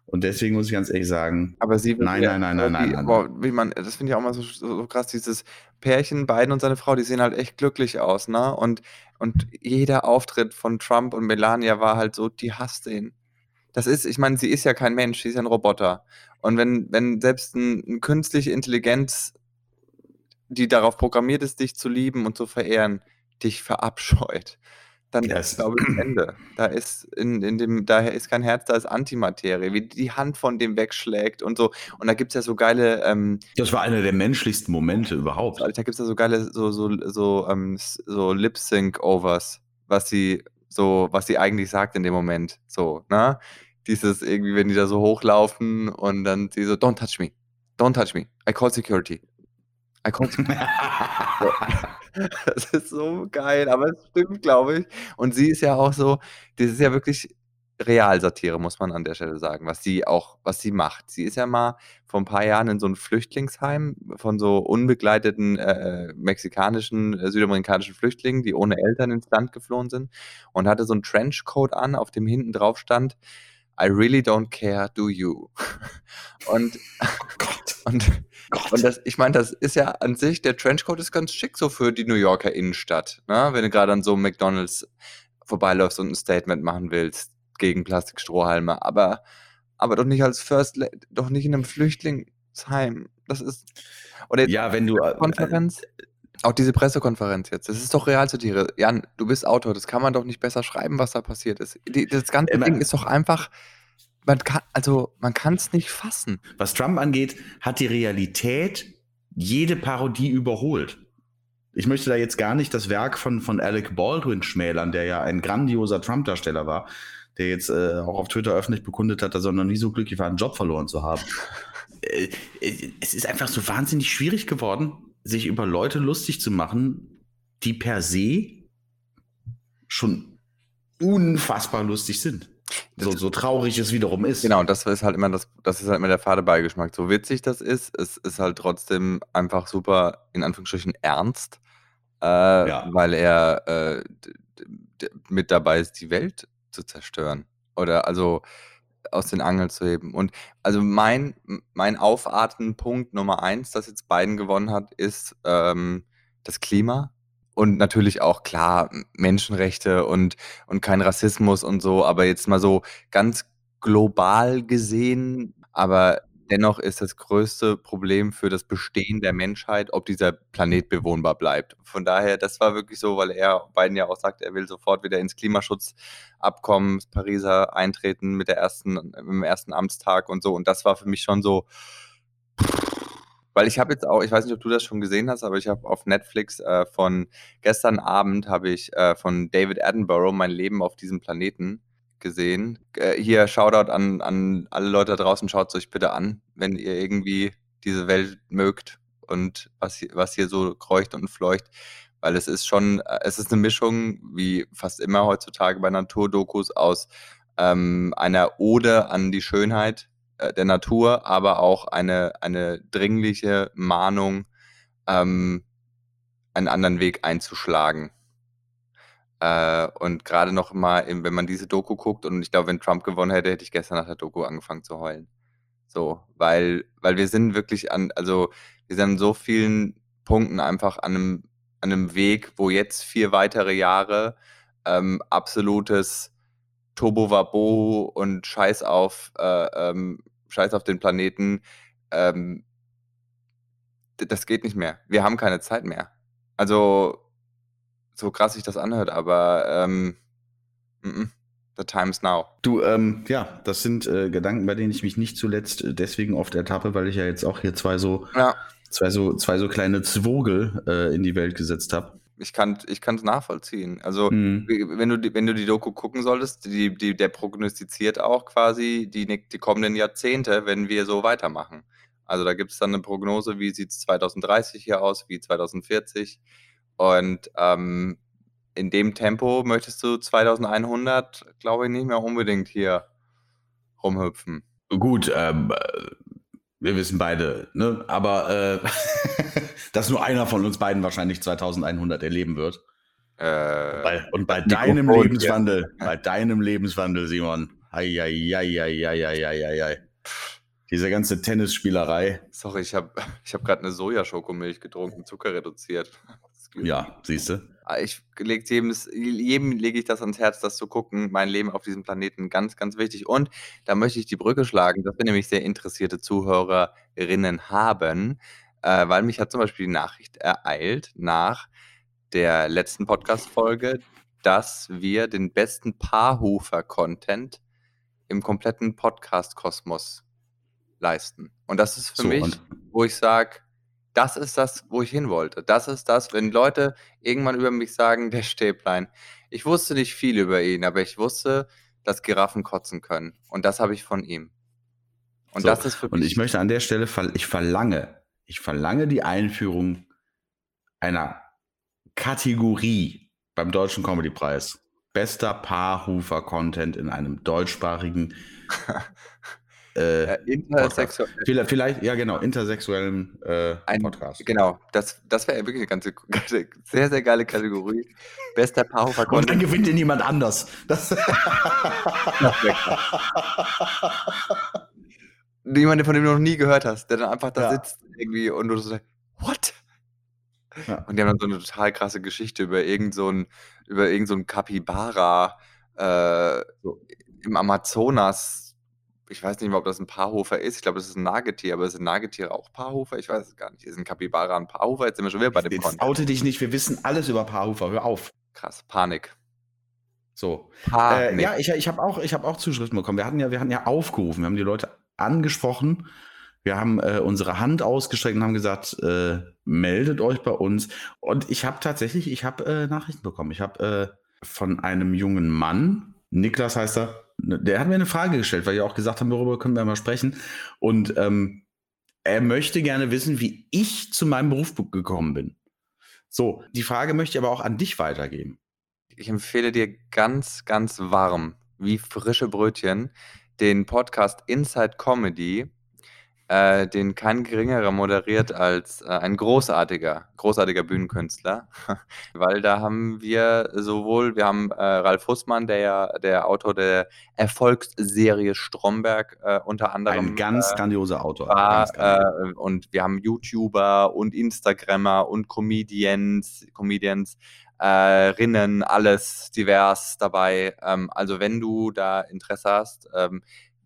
Und deswegen muss ich ganz ehrlich sagen, aber sie nein, nein, nein, nein, nein, nein, boah, wie man, das finde ich auch mal so, so, krass, dieses Pärchen, Biden und seine Frau, die sehen halt echt glücklich aus, ne? Und, und jeder Auftritt von Trump und Melania war halt so, die hasst ihn. Das ist, ich meine, sie ist ja kein Mensch, sie ist ja ein Roboter. Und wenn, wenn selbst ein, eine künstliche Intelligenz, die darauf programmiert ist, dich zu lieben und zu verehren, dich verabscheut, dann yes. ist, glaube ich, Ende. Da ist in, in dem, daher ist kein Herz, da ist Antimaterie, wie die Hand von dem wegschlägt und so. Und da gibt es ja so geile. Ähm, das war einer der menschlichsten Momente überhaupt. Da gibt es ja so geile, so, so, so, ähm, so Lip-Sync-Overs, was sie, so, was sie eigentlich sagt in dem Moment. So, ne? dieses irgendwie, wenn die da so hochlaufen und dann sie so, don't touch me, don't touch me, I call security. I call security. das ist so geil, aber es stimmt, glaube ich. Und sie ist ja auch so, das ist ja wirklich Realsatire, muss man an der Stelle sagen, was sie auch, was sie macht. Sie ist ja mal vor ein paar Jahren in so ein Flüchtlingsheim von so unbegleiteten äh, mexikanischen, äh, südamerikanischen Flüchtlingen, die ohne Eltern ins Land geflohen sind und hatte so einen Trenchcoat an, auf dem hinten drauf stand, I really don't care, do you? Und, oh Gott. und, Gott. und das, ich meine, das ist ja an sich, der Trenchcoat ist ganz schick so für die New Yorker Innenstadt. Ne? Wenn du gerade an so einem McDonalds vorbeiläufst und ein Statement machen willst gegen Plastikstrohhalme, aber, aber doch nicht als First, La doch nicht in einem Flüchtlingsheim. Das ist. Oder ja, wenn du. Äh, Konferenz. Äh, auch diese Pressekonferenz jetzt, das ist doch Realsatire. Jan, du bist Autor, das kann man doch nicht besser schreiben, was da passiert ist. Die, das ganze Immer. Ding ist doch einfach, man kann, also man kann es nicht fassen. Was Trump angeht, hat die Realität jede Parodie überholt. Ich möchte da jetzt gar nicht das Werk von, von Alec Baldwin schmälern, der ja ein grandioser Trump-Darsteller war, der jetzt äh, auch auf Twitter öffentlich bekundet hat, dass er noch nie so glücklich war, einen Job verloren zu haben. Äh, äh, es ist einfach so wahnsinnig schwierig geworden, sich über Leute lustig zu machen, die per se schon unfassbar lustig sind. So, so traurig es wiederum ist. Genau, das ist halt immer das, das ist halt immer der fade Beigeschmack. So witzig das ist, es ist halt trotzdem einfach super, in Anführungsstrichen, ernst, äh, ja. weil er äh, mit dabei ist, die Welt zu zerstören. Oder also aus den Angeln zu heben. Und also mein, mein Aufatmen-Punkt Nummer eins, das jetzt Biden gewonnen hat, ist ähm, das Klima. Und natürlich auch klar Menschenrechte und, und kein Rassismus und so, aber jetzt mal so ganz global gesehen, aber Dennoch ist das größte Problem für das Bestehen der Menschheit, ob dieser Planet bewohnbar bleibt. Von daher, das war wirklich so, weil er Biden ja auch sagt, er will sofort wieder ins Klimaschutzabkommen, Pariser eintreten mit der ersten, im ersten Amtstag und so. Und das war für mich schon so, weil ich habe jetzt auch, ich weiß nicht, ob du das schon gesehen hast, aber ich habe auf Netflix äh, von gestern Abend habe ich äh, von David Attenborough mein Leben auf diesem Planeten gesehen. Äh, hier Shoutout an, an alle Leute da draußen, schaut es euch bitte an, wenn ihr irgendwie diese Welt mögt und was hier, was hier so kreucht und fleucht. weil es ist schon, äh, es ist eine Mischung, wie fast immer heutzutage bei Naturdokus, aus ähm, einer Ode an die Schönheit äh, der Natur, aber auch eine, eine dringliche Mahnung, ähm, einen anderen Weg einzuschlagen. Äh, und gerade noch mal, wenn man diese Doku guckt, und ich glaube, wenn Trump gewonnen hätte, hätte ich gestern nach der Doku angefangen zu heulen. So, weil, weil wir sind wirklich an, also wir sind an so vielen Punkten einfach an einem, an einem Weg, wo jetzt vier weitere Jahre ähm, absolutes Turbo-Wabo und Scheiß auf, äh, ähm, Scheiß auf den Planeten, ähm, das geht nicht mehr. Wir haben keine Zeit mehr. Also, so krass sich das anhört, aber ähm, m -m, the time's now. Du, ähm, ja, das sind äh, Gedanken, bei denen ich mich nicht zuletzt äh, deswegen oft ertappe, weil ich ja jetzt auch hier zwei so, ja. zwei so, zwei so kleine Zwogel äh, in die Welt gesetzt habe. Ich kann ich es nachvollziehen. Also, mhm. wenn, du, wenn du die Doku gucken solltest, die, die, der prognostiziert auch quasi die, die kommenden Jahrzehnte, wenn wir so weitermachen. Also da gibt es dann eine Prognose, wie sieht es 2030 hier aus, wie 2040. Und ähm, in dem Tempo möchtest du 2100, glaube ich, nicht mehr unbedingt hier rumhüpfen. Gut, ähm, äh, wir wissen beide, ne? aber äh, dass nur einer von uns beiden wahrscheinlich 2100 erleben wird. Äh, bei, und bei deinem Mikrofon, Lebenswandel, ja. bei deinem Lebenswandel, Simon. Ei. Diese ganze Tennisspielerei. Sorry, ich habe ich hab gerade eine Sojaschokomilch getrunken, Zucker reduziert. Ja, siehst du. Ah, ich leg jedem, jedem lege ich das ans Herz, das zu gucken. Mein Leben auf diesem Planeten ganz, ganz wichtig. Und da möchte ich die Brücke schlagen, dass wir nämlich sehr interessierte Zuhörerinnen haben, äh, weil mich hat zum Beispiel die Nachricht ereilt nach der letzten Podcast-Folge, dass wir den besten Paarhufer-Content im kompletten Podcast-Kosmos leisten. Und das ist für so, mich, wo ich sage, das ist das, wo ich hin wollte. Das ist das, wenn Leute irgendwann über mich sagen, der Stäblein. Ich wusste nicht viel über ihn, aber ich wusste, dass Giraffen kotzen können. Und das habe ich von ihm. Und so, das ist für mich. Und ich möchte an der Stelle, ich verlange, ich verlange die Einführung einer Kategorie beim Deutschen Comedy Preis. Bester Paarhufer-Content in einem deutschsprachigen äh, intersexuell. Vielleicht, vielleicht, ja genau, intersexuellen äh, Ein, Podcast. Genau, das, das wäre wirklich eine ganze, sehr, sehr geile Kategorie. Bester Paarhufer Und dann gewinnt ihn jemand anders. Das Jemand, von dem du noch nie gehört hast, der dann einfach da ja. sitzt irgendwie und du so sagst, what? Ja. Und die haben dann so eine total krasse Geschichte über irgend so ein, über irgend so ein Capybara äh, so. im Amazonas ich weiß nicht mehr, ob das ein Paarhofer ist. Ich glaube, das ist ein Nagetier, aber sind Nagetiere auch Paarhofer? Ich weiß es gar nicht. Ist ein Kapibara ein Paarhofer? Jetzt sind wir schon wieder bei dem Jetzt oute dich nicht, wir wissen alles über Paarhofer. Hör auf. Krass, Panik. So. Panik. Äh, ja, ich, ich habe auch, hab auch Zuschriften bekommen. Wir hatten, ja, wir hatten ja aufgerufen, wir haben die Leute angesprochen. Wir haben äh, unsere Hand ausgestreckt und haben gesagt, äh, meldet euch bei uns. Und ich habe tatsächlich, ich habe äh, Nachrichten bekommen. Ich habe äh, von einem jungen Mann, Niklas heißt er, der hat mir eine Frage gestellt, weil wir auch gesagt haben, darüber können wir mal sprechen. Und ähm, er möchte gerne wissen, wie ich zu meinem Beruf gekommen bin. So, die Frage möchte ich aber auch an dich weitergeben. Ich empfehle dir ganz, ganz warm, wie frische Brötchen, den Podcast Inside Comedy äh, den kein geringerer moderiert als äh, ein großartiger, großartiger Bühnenkünstler. Weil da haben wir sowohl, wir haben äh, Ralf Hussmann, der ja der Autor der Erfolgsserie Stromberg äh, unter anderem. Ein ganz äh, grandioser Autor. War, ganz und wir haben YouTuber und Instagrammer und Comedians, Comedians äh, Rinnen, alles divers dabei. Ähm, also wenn du da Interesse hast, ähm,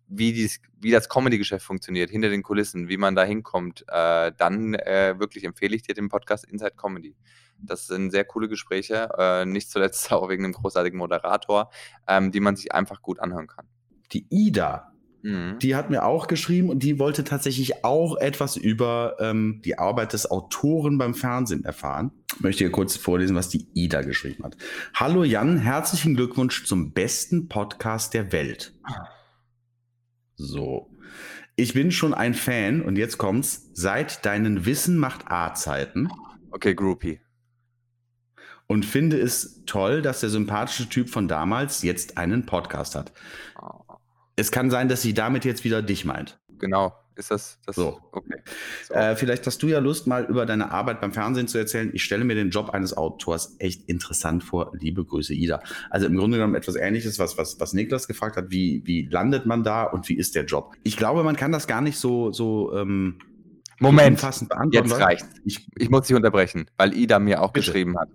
wie, dies, wie das Comedy-Geschäft funktioniert, hinter den Kulissen, wie man da hinkommt, äh, dann äh, wirklich empfehle ich dir den Podcast Inside Comedy. Das sind sehr coole Gespräche, äh, nicht zuletzt auch wegen einem großartigen Moderator, ähm, die man sich einfach gut anhören kann. Die Ida, mhm. die hat mir auch geschrieben und die wollte tatsächlich auch etwas über ähm, die Arbeit des Autoren beim Fernsehen erfahren. Ich möchte hier kurz vorlesen, was die Ida geschrieben hat. Hallo Jan, herzlichen Glückwunsch zum besten Podcast der Welt. So. Ich bin schon ein Fan und jetzt kommt's. Seit deinen Wissen macht A-Zeiten. Okay, Groupie. und finde es toll, dass der sympathische Typ von damals jetzt einen Podcast hat. Oh, Es kann sein, dass sie damit jetzt wieder dich meint. genau. Ist das, das So. okay. So. Äh, vielleicht hast du ja Lust, mal über deine Arbeit beim Fernsehen zu erzählen. Ich stelle mir den Job eines Autors echt interessant vor. Liebe Grüße, Ida. Also im Grunde genommen etwas Ähnliches, was, was, was Niklas gefragt hat. Wie, wie landet man da und wie ist der Job? Ich glaube, man kann das gar nicht so, so ähm, Moment, umfassend beantworten. jetzt reicht's. Ich, Ich muss dich unterbrechen, weil Ida mir auch Bitte. geschrieben hat.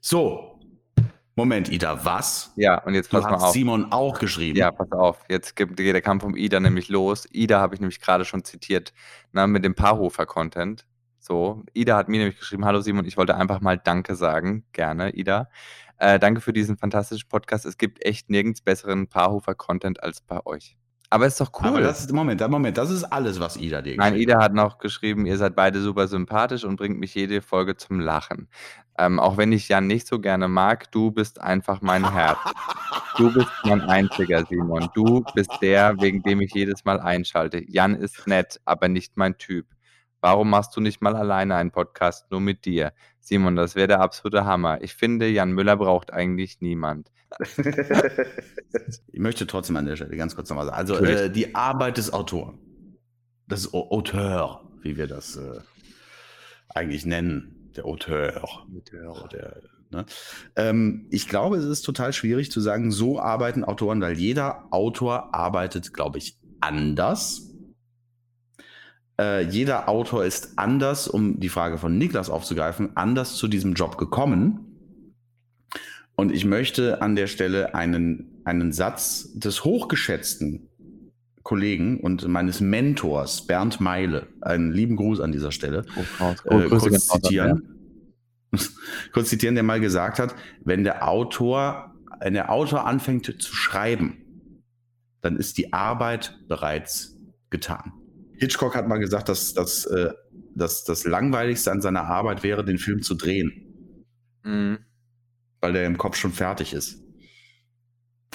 so, Moment, Ida, was? Ja, und jetzt Du pass mal hast auf. Simon auch geschrieben. Ja, pass auf. Jetzt geht der Kampf um Ida nämlich los. Ida habe ich nämlich gerade schon zitiert, na, mit dem Paarhofer-Content. So, Ida hat mir nämlich geschrieben, hallo Simon, ich wollte einfach mal Danke sagen. Gerne, Ida. Äh, danke für diesen fantastischen Podcast. Es gibt echt nirgends besseren Paarhofer-Content als bei euch. Aber ist doch cool. Aber das ist, Moment, Moment, das ist alles, was Ida dir Nein, geschrieben Ida hat noch geschrieben, ihr seid beide super sympathisch und bringt mich jede Folge zum Lachen. Ähm, auch wenn ich Jan nicht so gerne mag, du bist einfach mein Herz. Du bist mein einziger, Simon. Du bist der, wegen dem ich jedes Mal einschalte. Jan ist nett, aber nicht mein Typ. Warum machst du nicht mal alleine einen Podcast nur mit dir? Simon, das wäre der absolute Hammer. Ich finde, Jan Müller braucht eigentlich niemand. ich möchte trotzdem an der Stelle ganz kurz nochmal sagen. Also äh, die Arbeit des Autoren, des Au- Auteur, wie wir das äh, eigentlich nennen, der Auteur. Oder der, ne? ähm, ich glaube, es ist total schwierig zu sagen, so arbeiten Autoren, weil jeder Autor arbeitet, glaube ich, anders. Äh, jeder Autor ist anders, um die Frage von Niklas aufzugreifen, anders zu diesem Job gekommen. Und ich möchte an der Stelle einen, einen Satz des hochgeschätzten Kollegen und meines Mentors Bernd Meile, einen lieben Gruß an dieser Stelle, äh, kurz zitieren. kurz zitieren, der mal gesagt hat, wenn der Autor, wenn der Autor anfängt zu schreiben, dann ist die Arbeit bereits getan. Hitchcock hat mal gesagt, dass, dass, äh, dass das Langweiligste an seiner Arbeit wäre, den Film zu drehen, Mhm. weil der im Kopf schon fertig ist.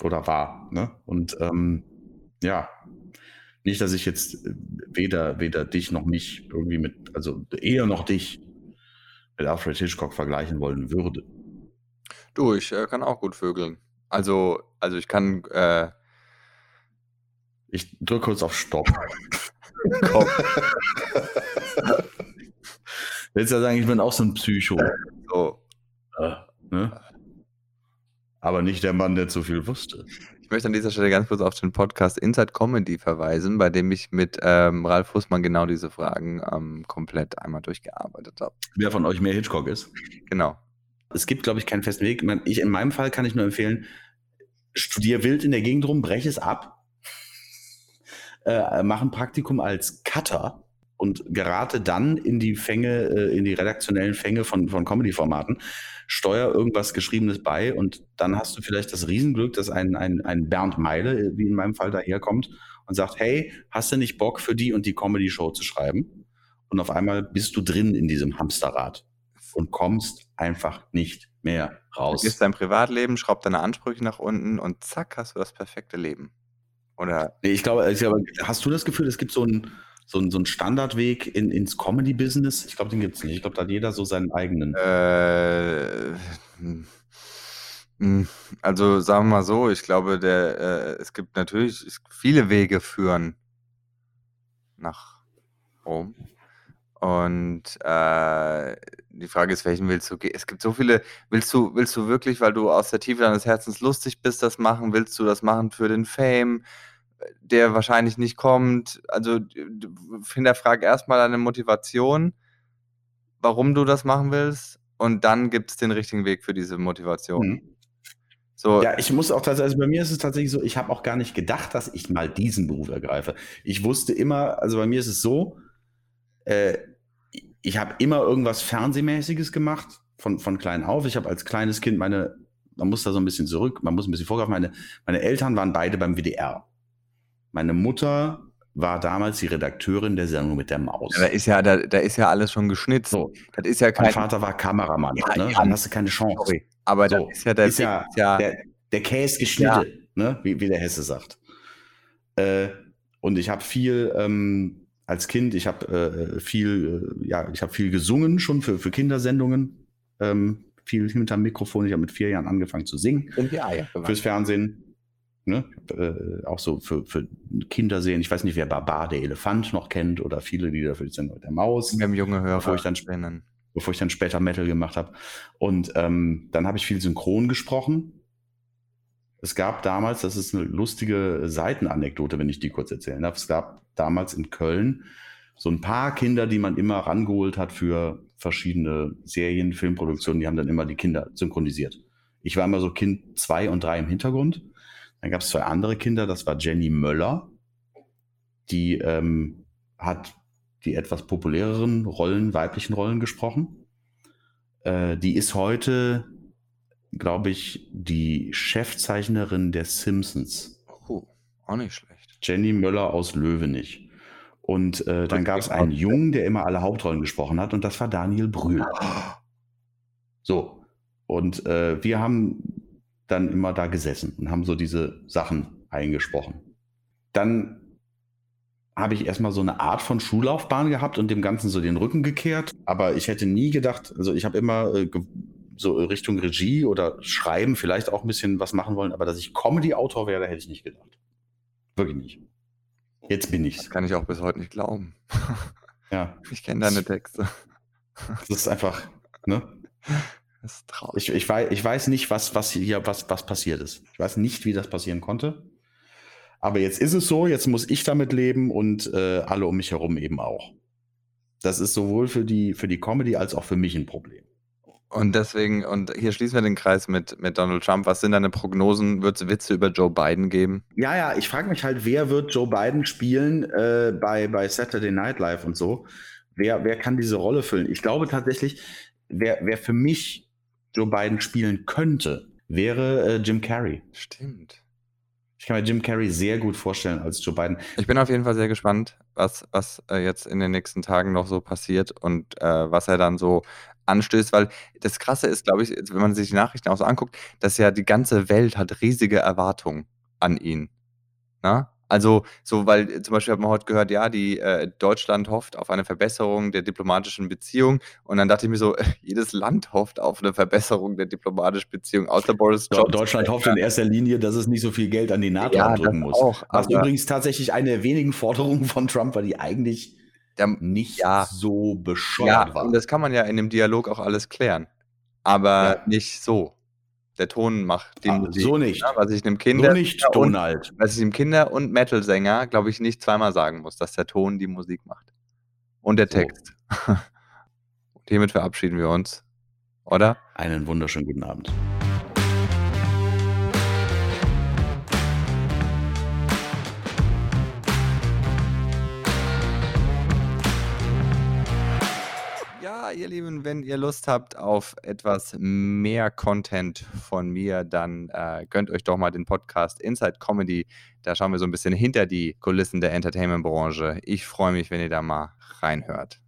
Oder war. Ne? Und ähm, ja, nicht, dass ich jetzt äh, weder, weder dich noch mich irgendwie mit, also eher noch dich mit Alfred Hitchcock vergleichen wollen würde. Du, ich äh, kann auch gut vögeln. Also, also ich kann äh, Ich drücke kurz auf Stopp. Komm. Willst ja sagen, ich bin auch so ein Psycho. so. Äh, ne? Aber nicht der Mann, der zu viel wusste. Ich möchte an dieser Stelle ganz kurz auf den Podcast Inside Comedy verweisen, bei dem ich mit ähm, Ralf Fußmann genau diese Fragen ähm, komplett einmal durchgearbeitet habe. Wer von euch mehr Hitchcock ist. Genau. Es gibt, glaube ich, keinen festen Weg. Ich, in meinem Fall kann ich nur empfehlen, studier wild in der Gegend rum, brech es ab, äh, mach ein Praktikum als Cutter und gerate dann in die Fänge, äh, in die redaktionellen Fänge von, von Comedy-Formaten, steuer irgendwas Geschriebenes bei und dann hast du vielleicht das Riesenglück, dass ein, ein, ein Bernd Meile, äh, wie in meinem Fall, daherkommt und sagt, hey, hast du nicht Bock für die und die Comedy-Show zu schreiben? Und auf einmal bist du drin in diesem Hamsterrad und kommst einfach nicht mehr raus. Ist dein Privatleben, schraub deine Ansprüche nach unten und zack, hast du das perfekte Leben. Oder Nee, ich glaube, ich glaube, hast du das Gefühl, es gibt so einen so einen- so einen Standardweg in, ins Comedy-Business? Ich glaube, den gibt es nicht. Ich glaube, da hat jeder so seinen eigenen. Äh, hm, also sagen wir mal so, ich glaube, der, äh, es gibt natürlich es, viele Wege führen nach Rom. Und äh, die Frage ist, welchen willst du gehen? Es gibt so viele, willst du, willst du wirklich, weil du aus der Tiefe deines Herzens lustig bist, das machen? Willst du das machen für den Fame, der wahrscheinlich nicht kommt? Also hinterfrag erstmal deine Motivation warum du das machen willst und dann gibt es den richtigen Weg für diese Motivation. Mhm. So, Ja, ich muss auch tatsächlich, also bei mir ist es tatsächlich so, ich habe auch gar nicht gedacht, dass ich mal diesen Beruf ergreife. Ich wusste immer, also bei mir ist es so, äh, ich habe immer irgendwas Fernsehmäßiges gemacht, von, von klein auf. Ich habe als kleines Kind meine, man muss da so ein bisschen zurück, man muss ein bisschen vorgreifen, meine, meine Eltern waren beide beim WDR. Meine Mutter war damals die Redakteurin der Sendung mit der Maus. da ist ja, da, da ist ja alles schon geschnitzt. So, Das ist ja mein kein. Vater war Kameramann, Ja, ne? ja. dann hast du keine Chance. Sorry. Aber So, das ist ja der ist ja ja, der, der Käse geschnitten, ne? wie, wie der Hesse sagt. Äh, und ich habe viel ähm, als Kind, ich habe äh, viel, äh, ja, ich habe viel gesungen schon für, für Kindersendungen. Ähm, viel hinterm Mikrofon. Ich habe mit vier Jahren angefangen zu singen. Sind wir Eier Fürs Fernsehen. Ne? Äh, auch so für, für Kinder sehen. Ich weiß nicht, wer Barbar der Elefant noch kennt oder viele, die dafür sind, der Maus. Wir haben junge Hörer. Bevor ich dann, spinnen. bevor ich dann später Metal gemacht habe. Und ähm, dann habe ich viel synchron gesprochen. Es gab damals, das ist eine lustige Seitenanekdote, wenn ich die kurz erzählen darf. Es gab damals in Köln so ein paar Kinder, die man immer rangeholt hat für verschiedene Serien, Filmproduktionen, die haben dann immer die Kinder synchronisiert. Ich war immer so Kind zwei und drei im Hintergrund. Dann gab es zwei andere Kinder, das war Jenny Möller, die ähm, hat die etwas populäreren Rollen, weiblichen Rollen gesprochen. Äh, die ist heute, glaube ich, die Chefzeichnerin der Simpsons. Oh, auch nicht schlecht. Jenny Möller aus Löwenich. Und äh, dann gab es einen Jungen, der immer alle Hauptrollen gesprochen hat, und das war Daniel Brühl. So. Und äh, wir haben dann immer da gesessen und haben so diese Sachen eingesprochen. Dann habe ich erstmal so eine Art von Schullaufbahn gehabt und dem Ganzen so den Rücken gekehrt. Aber ich hätte nie gedacht, also ich habe immer äh, so Richtung Regie oder Schreiben vielleicht auch ein bisschen was machen wollen, aber dass ich Comedy-Autor werde, hätte ich nicht gedacht. Wirklich nicht. Jetzt bin ich's. Das kann ich auch bis heute nicht glauben. Ja. Ich kenne deine Texte. Das ist einfach, ne? Das ist traurig. Ich, ich, weiß, ich weiß nicht, was, was hier, was, was passiert ist. Ich weiß nicht, wie das passieren konnte. Aber jetzt ist es so, jetzt muss ich damit leben und äh, alle um mich herum eben auch. Das ist sowohl für die, für die Comedy als auch für mich ein Problem. Und deswegen, und hier schließen wir den Kreis mit, mit Donald Trump. Was sind deine Prognosen? Wird es Witze über Joe Biden geben? Ja, ja, ich frage mich halt, wer wird Joe Biden spielen äh, bei, bei Saturday Night Live und so? Wer, wer kann diese Rolle füllen? Ich glaube tatsächlich, wer, wer für mich Joe Biden spielen könnte, wäre äh, Jim Carrey. Stimmt. Ich kann mir Jim Carrey sehr gut vorstellen als Joe Biden. Ich bin auf jeden Fall sehr gespannt, was, was äh, jetzt in den nächsten Tagen noch so passiert und äh, was er dann so anstößt, weil das Krasse ist, glaube ich, wenn man sich die Nachrichten auch so anguckt, dass ja die ganze Welt hat riesige Erwartungen an ihn. Na? Also, so, weil zum Beispiel hat man heute gehört, ja, die äh, Deutschland hofft auf eine Verbesserung der diplomatischen Beziehung. Und dann dachte ich mir so, äh, jedes Land hofft auf eine Verbesserung der diplomatischen Beziehung, außer Boris Johnson. Deutschland hofft in erster Linie, dass es nicht so viel Geld an die NATO ja, drücken muss. Auch, Was übrigens tatsächlich eine der wenigen Forderungen von Trump war, die eigentlich der, nicht ja. so bescheuert ja, war. Und das kann man ja in dem Dialog auch alles klären. Aber ja. nicht so. Der Ton macht die ah, Musik. So nicht. Ja, was ich einem Kinder so nicht, Donald. was ich dem Kinder- und Metal-Sänger, glaube ich, nicht zweimal sagen muss, dass der Ton die Musik macht. Und der Text. So. und hiermit verabschieden wir uns. Oder? Einen wunderschönen guten Abend. Ihr Lieben, wenn ihr Lust habt auf etwas mehr Content von mir, dann äh, gönnt euch doch mal den Podcast Inside Comedy. Da schauen wir so ein bisschen hinter die Kulissen der Entertainment-Branche. Ich freue mich, wenn ihr da mal reinhört.